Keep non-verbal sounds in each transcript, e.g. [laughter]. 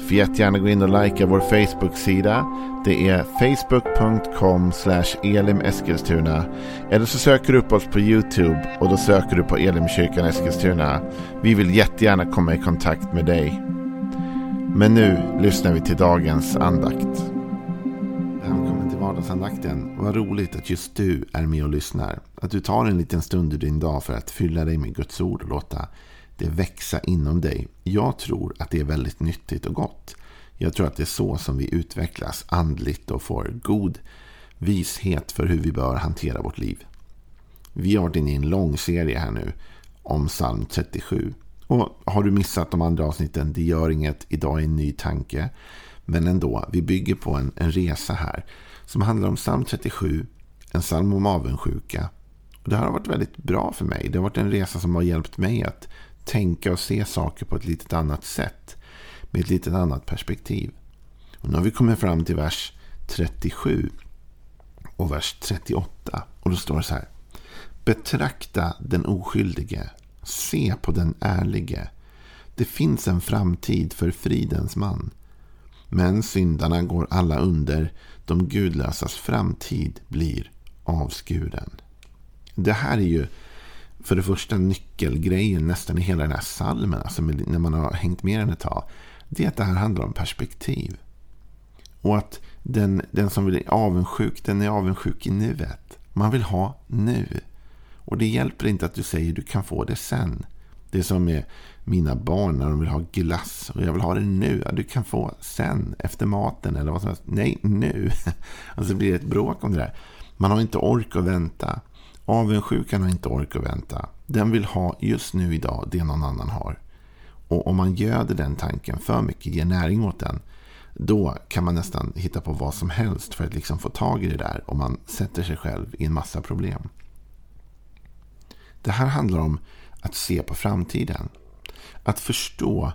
Får jättegärna gå in och likea vår Facebook-sida. Det är facebook.com elimeskilstuna. Eller så söker du upp oss på YouTube och då söker du på Elimkyrkan Eskilstuna. Vi vill jättegärna komma i kontakt med dig. Men nu lyssnar vi till dagens andakt. Välkommen till vardagsandakten. Vad roligt att just du är med och lyssnar. Att du tar en liten stund ur din dag för att fylla dig med Guds ord och låta det växa inom dig. Jag tror att det är väldigt nyttigt och gott. Jag tror att det är så som vi utvecklas andligt och får god vishet för hur vi bör hantera vårt liv. Vi har varit inne i en lång serie här nu om psalm 37. Och har du missat de andra avsnitten, det gör inget. Idag är en ny tanke. Men ändå, vi bygger på en, en resa här som handlar om psalm 37, en psalm om avundsjuka. Och det här har varit väldigt bra för mig. Det har varit en resa som har hjälpt mig att tänka och se saker på ett lite annat sätt. Med ett lite annat perspektiv. Och nu har vi kommit fram till vers 37 och vers 38. Och då står det så här. Betrakta den oskyldige. Se på den ärlige. Det finns en framtid för fridens man. Men syndarna går alla under. De gudlösas framtid blir avskuren. Det här är ju för det första nyckelgrejen nästan i hela den här salmen, alltså när man har hängt med den ett tag, det är att det här handlar om perspektiv. Och att den, den som är avundsjuk, den är avundsjuk i nuet. Man vill ha nu. Och det hjälper inte att du säger du kan få det sen. Det är som med mina barn när de vill ha glass och jag vill ha det nu. Ja, du kan få sen, efter maten eller vad som helst. Nej, nu. [laughs] Alltså det blir ett bråk om det där. Man har inte ork att vänta. Avundsjukan har inte ork att vänta. Den vill ha just nu idag det någon annan har. Och om man göder den tanken för mycket, ger näring åt den, då kan man nästan hitta på vad som helst för att liksom få tag i det där. Och man sätter sig själv i en massa problem. Det här handlar om att se på framtiden. Att förstå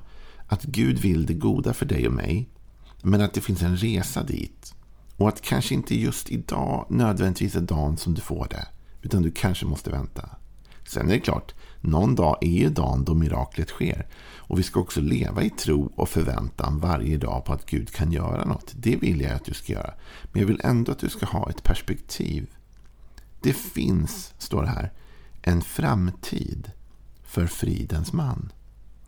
att Gud vill det goda för dig och mig. Men att det finns en resa dit. Och att kanske inte just idag nödvändigtvis är dagen som du får det. Utan du kanske måste vänta. Sen är det klart, någon dag är ju dagen då miraklet sker. Och vi ska också leva i tro och förväntan varje dag på att Gud kan göra något. Det vill jag att du ska göra. Men jag vill ändå att du ska ha ett perspektiv. Det finns, står det här, en framtid för fridens man.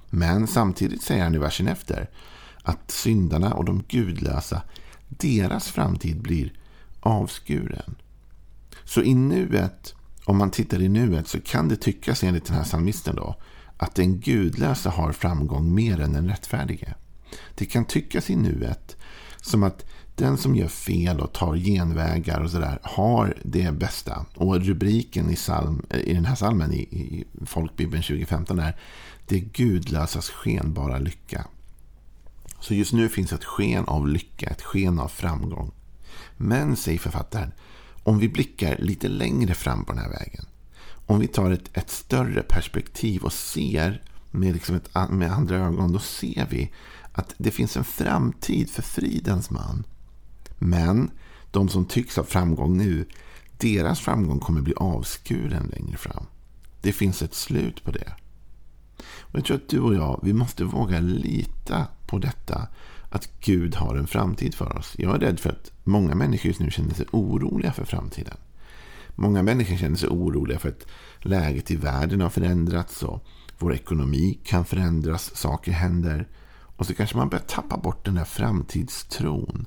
Men samtidigt säger han i versen efter att syndarna och de gudlösa, deras framtid blir avskuren. Så i nuet, om man tittar i nuet, så kan det tyckas enligt den här psalmisten då att den gudlösa har framgång mer än den rättfärdige. Det kan tyckas i nuet som att den som gör fel och tar genvägar och sådär har det bästa. Och rubriken i, psalm, i den här salmen i, i Folkbibeln 2015 är Det gudlösas skenbara lycka. Så just nu finns ett sken av lycka, ett sken av framgång. Men, säger författaren, om vi blickar lite längre fram på den här vägen. Om vi tar ett, ett större perspektiv och ser med, liksom ett, med andra ögon. Då ser vi att det finns en framtid för fridens man. Men de som tycks ha framgång nu. Deras framgång kommer bli avskuren längre fram. Det finns ett slut på det. Och jag tror att du och jag, vi måste våga lita på detta att Gud har en framtid för oss. Jag är rädd för att många människor just nu känner sig oroliga för framtiden. Många människor känner sig oroliga för att läget i världen har förändrats och vår ekonomi kan förändras, saker händer. Och så kanske man börjar tappa bort den där framtidstron.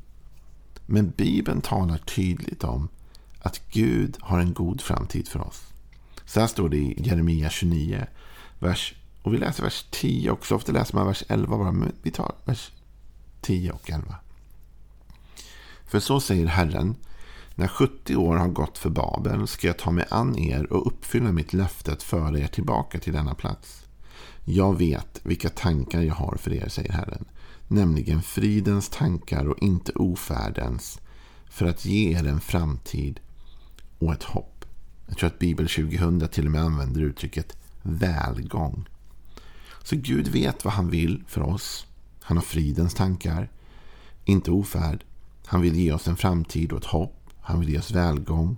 Men Bibeln talar tydligt om att Gud har en god framtid för oss. Så här står det i Jeremia 29, vers, och vi läser vers 10 också. Ofta läser man vers 11 bara, men vi tar vers 10 och 11. För så säger Herren, när 70 år har gått för Babel ska jag ta mig an er och uppfylla mitt löfte att föra er tillbaka till denna plats. Jag vet vilka tankar jag har för er, säger Herren, nämligen fridens tankar och inte ofärdens, för att ge er en framtid och ett hopp. Jag tror att Bibel 2000 till och med använder uttrycket välgång. Så Gud vet vad han vill för oss. Han har fridens tankar, inte ofärd. Han vill ge oss en framtid och ett hopp. Han vill ge oss välgång.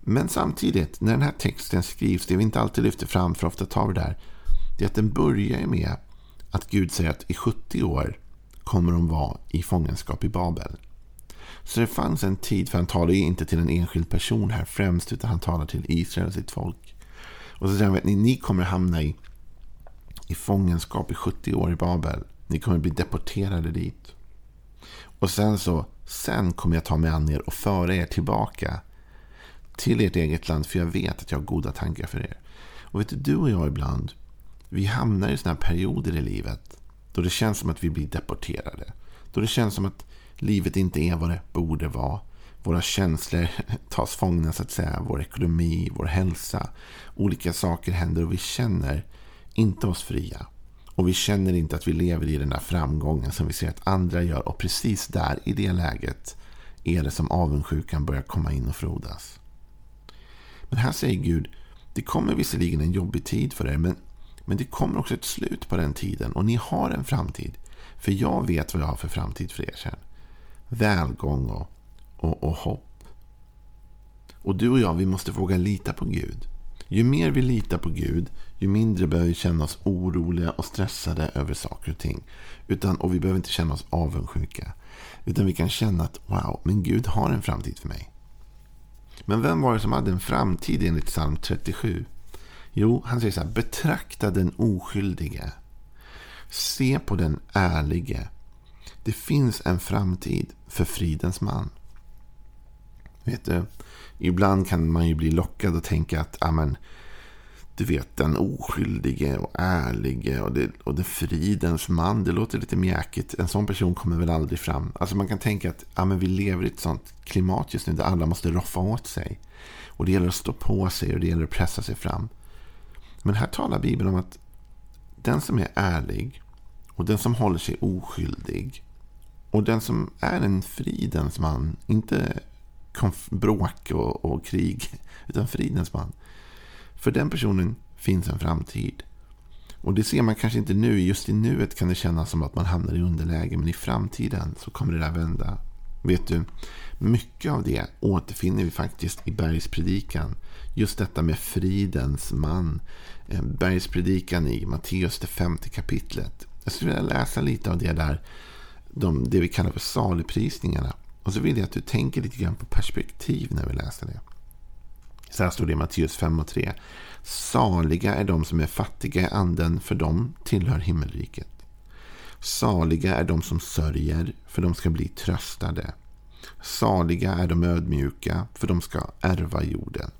Men samtidigt, när den här texten skrivs, det vi inte alltid lyfter fram, för ofta tar vi där, det är att den börjar med att Gud säger att i 70 år kommer de vara i fångenskap i Babel. Så det fanns en tid, för han talar ju inte till en enskild person här främst, utan han talar till Israel och sitt folk. Och så säger han vet ni, ni kommer hamna i, i fångenskap i 70 år i Babel. Ni kommer bli deporterade dit. Och sen så, sen kommer jag ta mig an er och föra er tillbaka till ert eget land, för jag vet att jag har goda tankar för er. Och vet du, du och jag ibland, vi hamnar i sådana här perioder i livet då det känns som att vi blir deporterade. Då det känns som att livet inte är vad det borde vara. Våra känslor [laughs] tas fångna så att säga. Vår ekonomi, vår hälsa. Olika saker händer och vi känner inte oss fria. Och vi känner inte att vi lever i den där framgången som vi ser att andra gör. Och precis där, i det läget, är det som avundsjukan börjar komma in och frodas. Men här säger Gud, det kommer visserligen en jobbig tid för er, men, men det kommer också ett slut på den tiden. Och ni har en framtid. För jag vet vad jag har för framtid för er sen. Välgång och, och, och hopp. Och du och jag, vi måste våga lita på Gud. Ju mer vi litar på Gud, ju mindre behöver vi känna oss oroliga och stressade över saker och ting. Utan, och vi behöver inte känna oss avundsjuka. Utan vi kan känna att wow, men Gud har en framtid för mig. Men vem var det som hade en framtid enligt psalm 37? Jo, han säger så här. Betrakta den oskyldige. Se på den ärlige. Det finns en framtid för fridens man. Vet du, ibland kan man ju bli lockad och tänka att amen, du vet den oskyldige och ärlige och det, och det fridens man. Det låter lite mjäkigt. En sån person kommer väl aldrig fram. Alltså man kan tänka att ja, men vi lever i ett sånt klimat just nu där alla måste roffa åt sig. Och det gäller att stå på sig och det gäller att pressa sig fram. Men här talar Bibeln om att den som är ärlig och den som håller sig oskyldig och den som är en fridens man, inte bråk och, och krig, utan fridens man. För den personen finns en framtid. Och det ser man kanske inte nu. Just i nuet kan det kännas som att man hamnar i underläge. Men i framtiden så kommer det där vända. Vet du, mycket av det återfinner vi faktiskt i bergspredikan. Just detta med fridens man. Eh, bergspredikan i Matteus det femte kapitlet. Jag skulle vilja läsa lite av det där. De, det vi kallar för saligprisningarna. Och så vill jag att du tänker lite grann på perspektiv när vi läser det. Så här står det i Matteus 5 och 3. Saliga är de som är fattiga i anden, för de tillhör himmelriket. Saliga är de som sörjer, för de ska bli tröstade. Saliga är de ödmjuka, för de ska ärva jorden.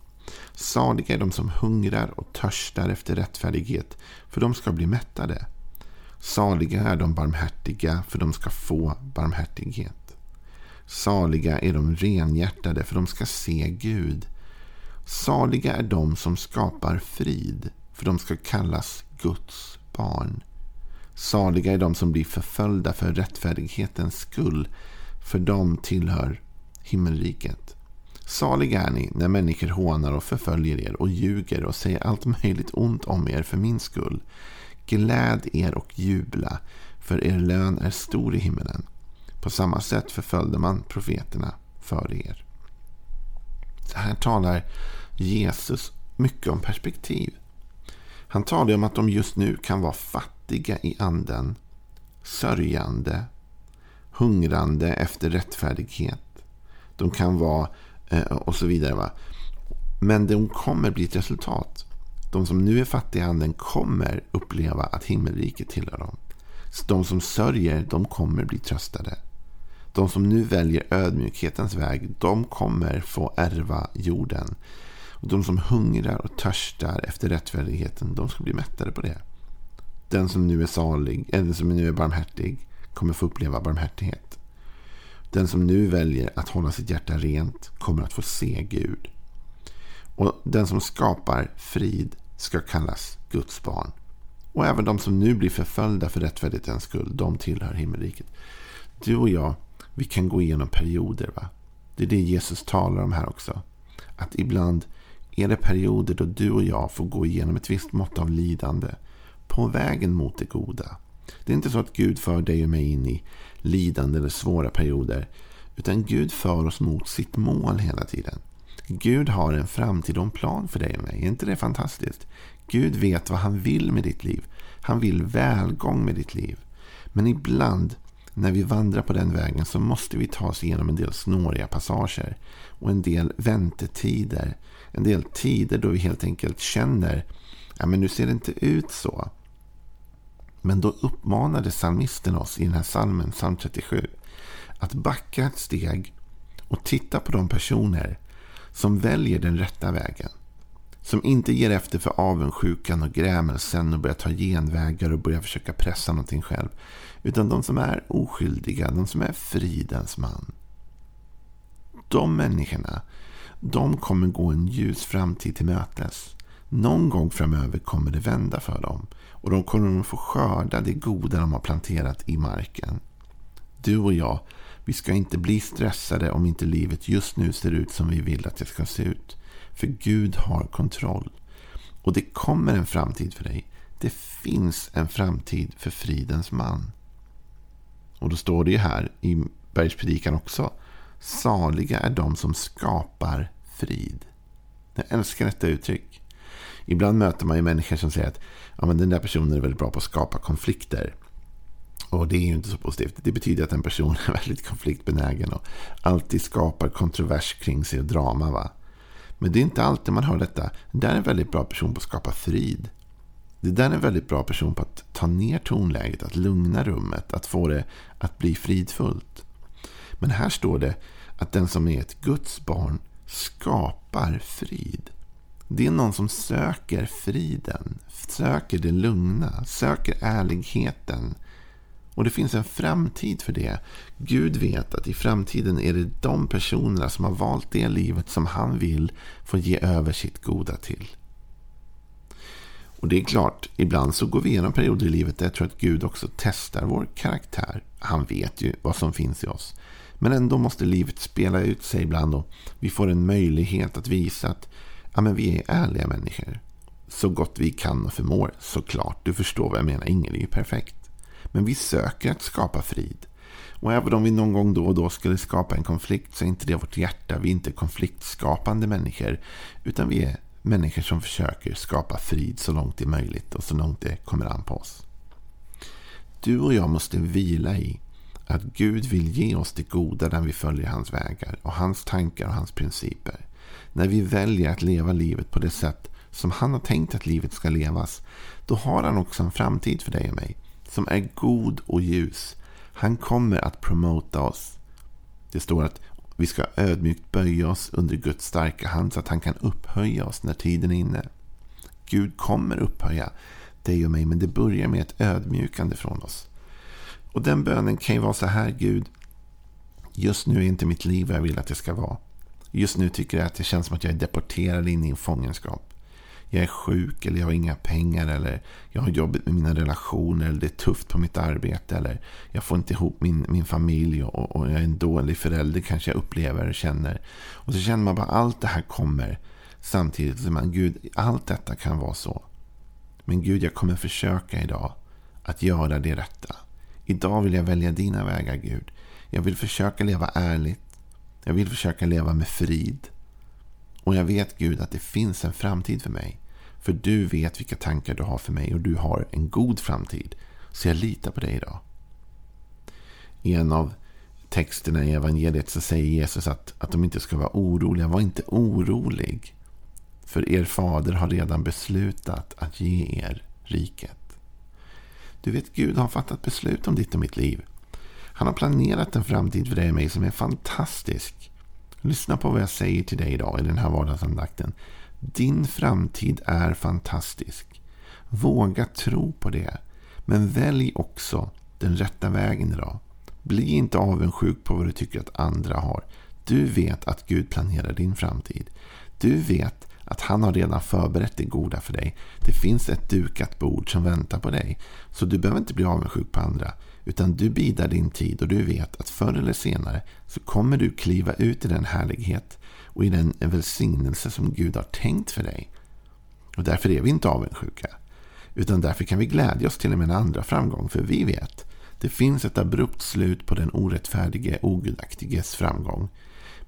Saliga är de som hungrar och törstar efter rättfärdighet, för de ska bli mättade. Saliga är de barmhärtiga, för de ska få barmhärtighet. Saliga är de renhjärtade, för de ska se Gud. Saliga är de som skapar frid, för de ska kallas Guds barn. Saliga är de som blir förföljda för rättfärdighetens skull, för de tillhör himmelriket. Saliga är ni när människor hånar och förföljer er och ljuger och säger allt möjligt ont om er för min skull. Gläd er och jubla, för er lön är stor i himmelen. På samma sätt förföljde man profeterna före er. Här talar Jesus mycket om perspektiv. Han talar om att de just nu kan vara fattiga i anden, sörjande, hungrande efter rättfärdighet. De kan vara eh, och så vidare. Va? Men de kommer bli ett resultat. De som nu är fattiga i anden kommer uppleva att himmelriket tillhör dem. De som sörjer, de kommer bli tröstade. De som nu väljer ödmjukhetens väg, de kommer få ärva jorden. Och de som hungrar och törstar efter rättfärdigheten, de ska bli mättade på det. Den som nu är salig, eh, eller som nu är barmhärtig, kommer få uppleva barmhärtighet. Den som nu väljer att hålla sitt hjärta rent kommer att få se Gud. Och den som skapar frid ska kallas Guds barn. Och även de som nu blir förföljda för rättfärdighetens skull, de tillhör himmelriket. Du och jag, vi kan gå igenom perioder. va? Det är det Jesus talar om här också. Att ibland är det perioder då du och jag får gå igenom ett visst mått av lidande på vägen mot det goda. Det är inte så att Gud för dig och mig in i lidande eller svåra perioder. Utan Gud för oss mot sitt mål hela tiden. Gud har en framtid och en plan för dig och mig. Är inte det fantastiskt? Gud vet vad han vill med ditt liv. Han vill välgång med ditt liv. Men ibland när vi vandrar på den vägen så måste vi ta oss igenom en del snåriga passager. Och en del väntetider. En del tider då vi helt enkelt känner ja men nu ser det inte ut så. Men då uppmanade psalmisten oss i den här psalmen, psalm 37, att backa ett steg och titta på de personer som väljer den rätta vägen. Som inte ger efter för avundsjukan och grämelsen och börjar ta genvägar och börjar försöka pressa någonting själv. Utan de som är oskyldiga, de som är fridens man. De människorna, de kommer gå en ljus framtid till mötes. Någon gång framöver kommer det vända för dem. Och de kommer att få skörda det goda de har planterat i marken. Du och jag, vi ska inte bli stressade om inte livet just nu ser ut som vi vill att det ska se ut. För Gud har kontroll. Och det kommer en framtid för dig. Det finns en framtid för fridens man. Och då står det ju här i bergspredikan också. Saliga är de som skapar frid. Jag älskar detta uttryck. Ibland möter man ju människor som säger att ja, men den där personen är väldigt bra på att skapa konflikter. Och det är ju inte så positivt. Det betyder att en person är väldigt konfliktbenägen och alltid skapar kontrovers kring sig och drama. Va? Men det är inte alltid man hör detta. Det där är en väldigt bra person på att skapa frid. Det där är en väldigt bra person på att ta ner tonläget, att lugna rummet, att få det att bli fridfullt. Men här står det att den som är ett Guds barn skapar frid. Det är någon som söker friden, söker det lugna, söker ärligheten. Och det finns en framtid för det. Gud vet att i framtiden är det de personerna som har valt det livet som han vill få ge över sitt goda till. Och det är klart, ibland så går vi igenom perioder i livet där jag tror att Gud också testar vår karaktär. Han vet ju vad som finns i oss. Men ändå måste livet spela ut sig ibland och vi får en möjlighet att visa att ja, men vi är ärliga människor. Så gott vi kan och förmår, såklart. Du förstår vad jag menar, ingen är ju perfekt. Men vi söker att skapa frid. Och även om vi någon gång då och då skulle skapa en konflikt så är inte det vårt hjärta. Vi är inte konfliktskapande människor. Utan vi är människor som försöker skapa frid så långt det är möjligt och så långt det kommer an på oss. Du och jag måste vila i att Gud vill ge oss det goda när vi följer hans vägar och hans tankar och hans principer. När vi väljer att leva livet på det sätt som han har tänkt att livet ska levas, då har han också en framtid för dig och mig som är god och ljus. Han kommer att promota oss. Det står att vi ska ödmjukt böja oss under Guds starka hand så att han kan upphöja oss när tiden är inne. Gud kommer upphöja dig och mig, men det börjar med ett ödmjukande från oss. Och den bönen kan ju vara så här, Gud. Just nu är inte mitt liv vad jag vill att det ska vara. Just nu tycker jag att det känns som att jag är deporterad in i en fångenskap. Jag är sjuk eller jag har inga pengar eller jag har jobbigt med mina relationer eller det är tufft på mitt arbete eller jag får inte ihop min, min familj och, och jag är en dålig förälder kanske jag upplever och känner. Och så känner man bara allt det här kommer samtidigt som man, Gud, allt detta kan vara så. Men Gud, jag kommer försöka idag att göra det rätta. Idag vill jag välja dina vägar, Gud. Jag vill försöka leva ärligt. Jag vill försöka leva med frid. Och jag vet Gud att det finns en framtid för mig. För du vet vilka tankar du har för mig och du har en god framtid. Så jag litar på dig idag. I en av texterna i evangeliet så säger Jesus att, att de inte ska vara oroliga. Var inte orolig. För er fader har redan beslutat att ge er riket. Du vet, Gud har fattat beslut om ditt och mitt liv. Han har planerat en framtid för dig och mig som är fantastisk. Lyssna på vad jag säger till dig idag i den här vardagsandakten. Din framtid är fantastisk. Våga tro på det. Men välj också den rätta vägen idag. Bli inte avundsjuk på vad du tycker att andra har. Du vet att Gud planerar din framtid. Du vet att han har redan förberett det goda för dig. Det finns ett dukat bord som väntar på dig. Så du behöver inte bli avundsjuk på andra. Utan du bidar din tid och du vet att förr eller senare så kommer du kliva ut i den härlighet och i den välsignelse som Gud har tänkt för dig. Och därför är vi inte avundsjuka. Utan därför kan vi glädja oss till och med en andra framgång. För vi vet, det finns ett abrupt slut på den orättfärdige, ogudaktiges framgång.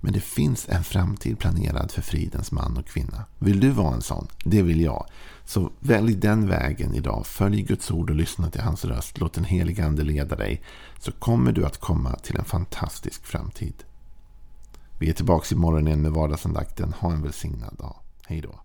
Men det finns en framtid planerad för fridens man och kvinna. Vill du vara en sån? Det vill jag. Så välj den vägen idag. Följ Guds ord och lyssna till hans röst. Låt den helige ande leda dig. Så kommer du att komma till en fantastisk framtid. Vi är tillbaka imorgon igen med vardagsandakten. Ha en välsignad dag. Hej då.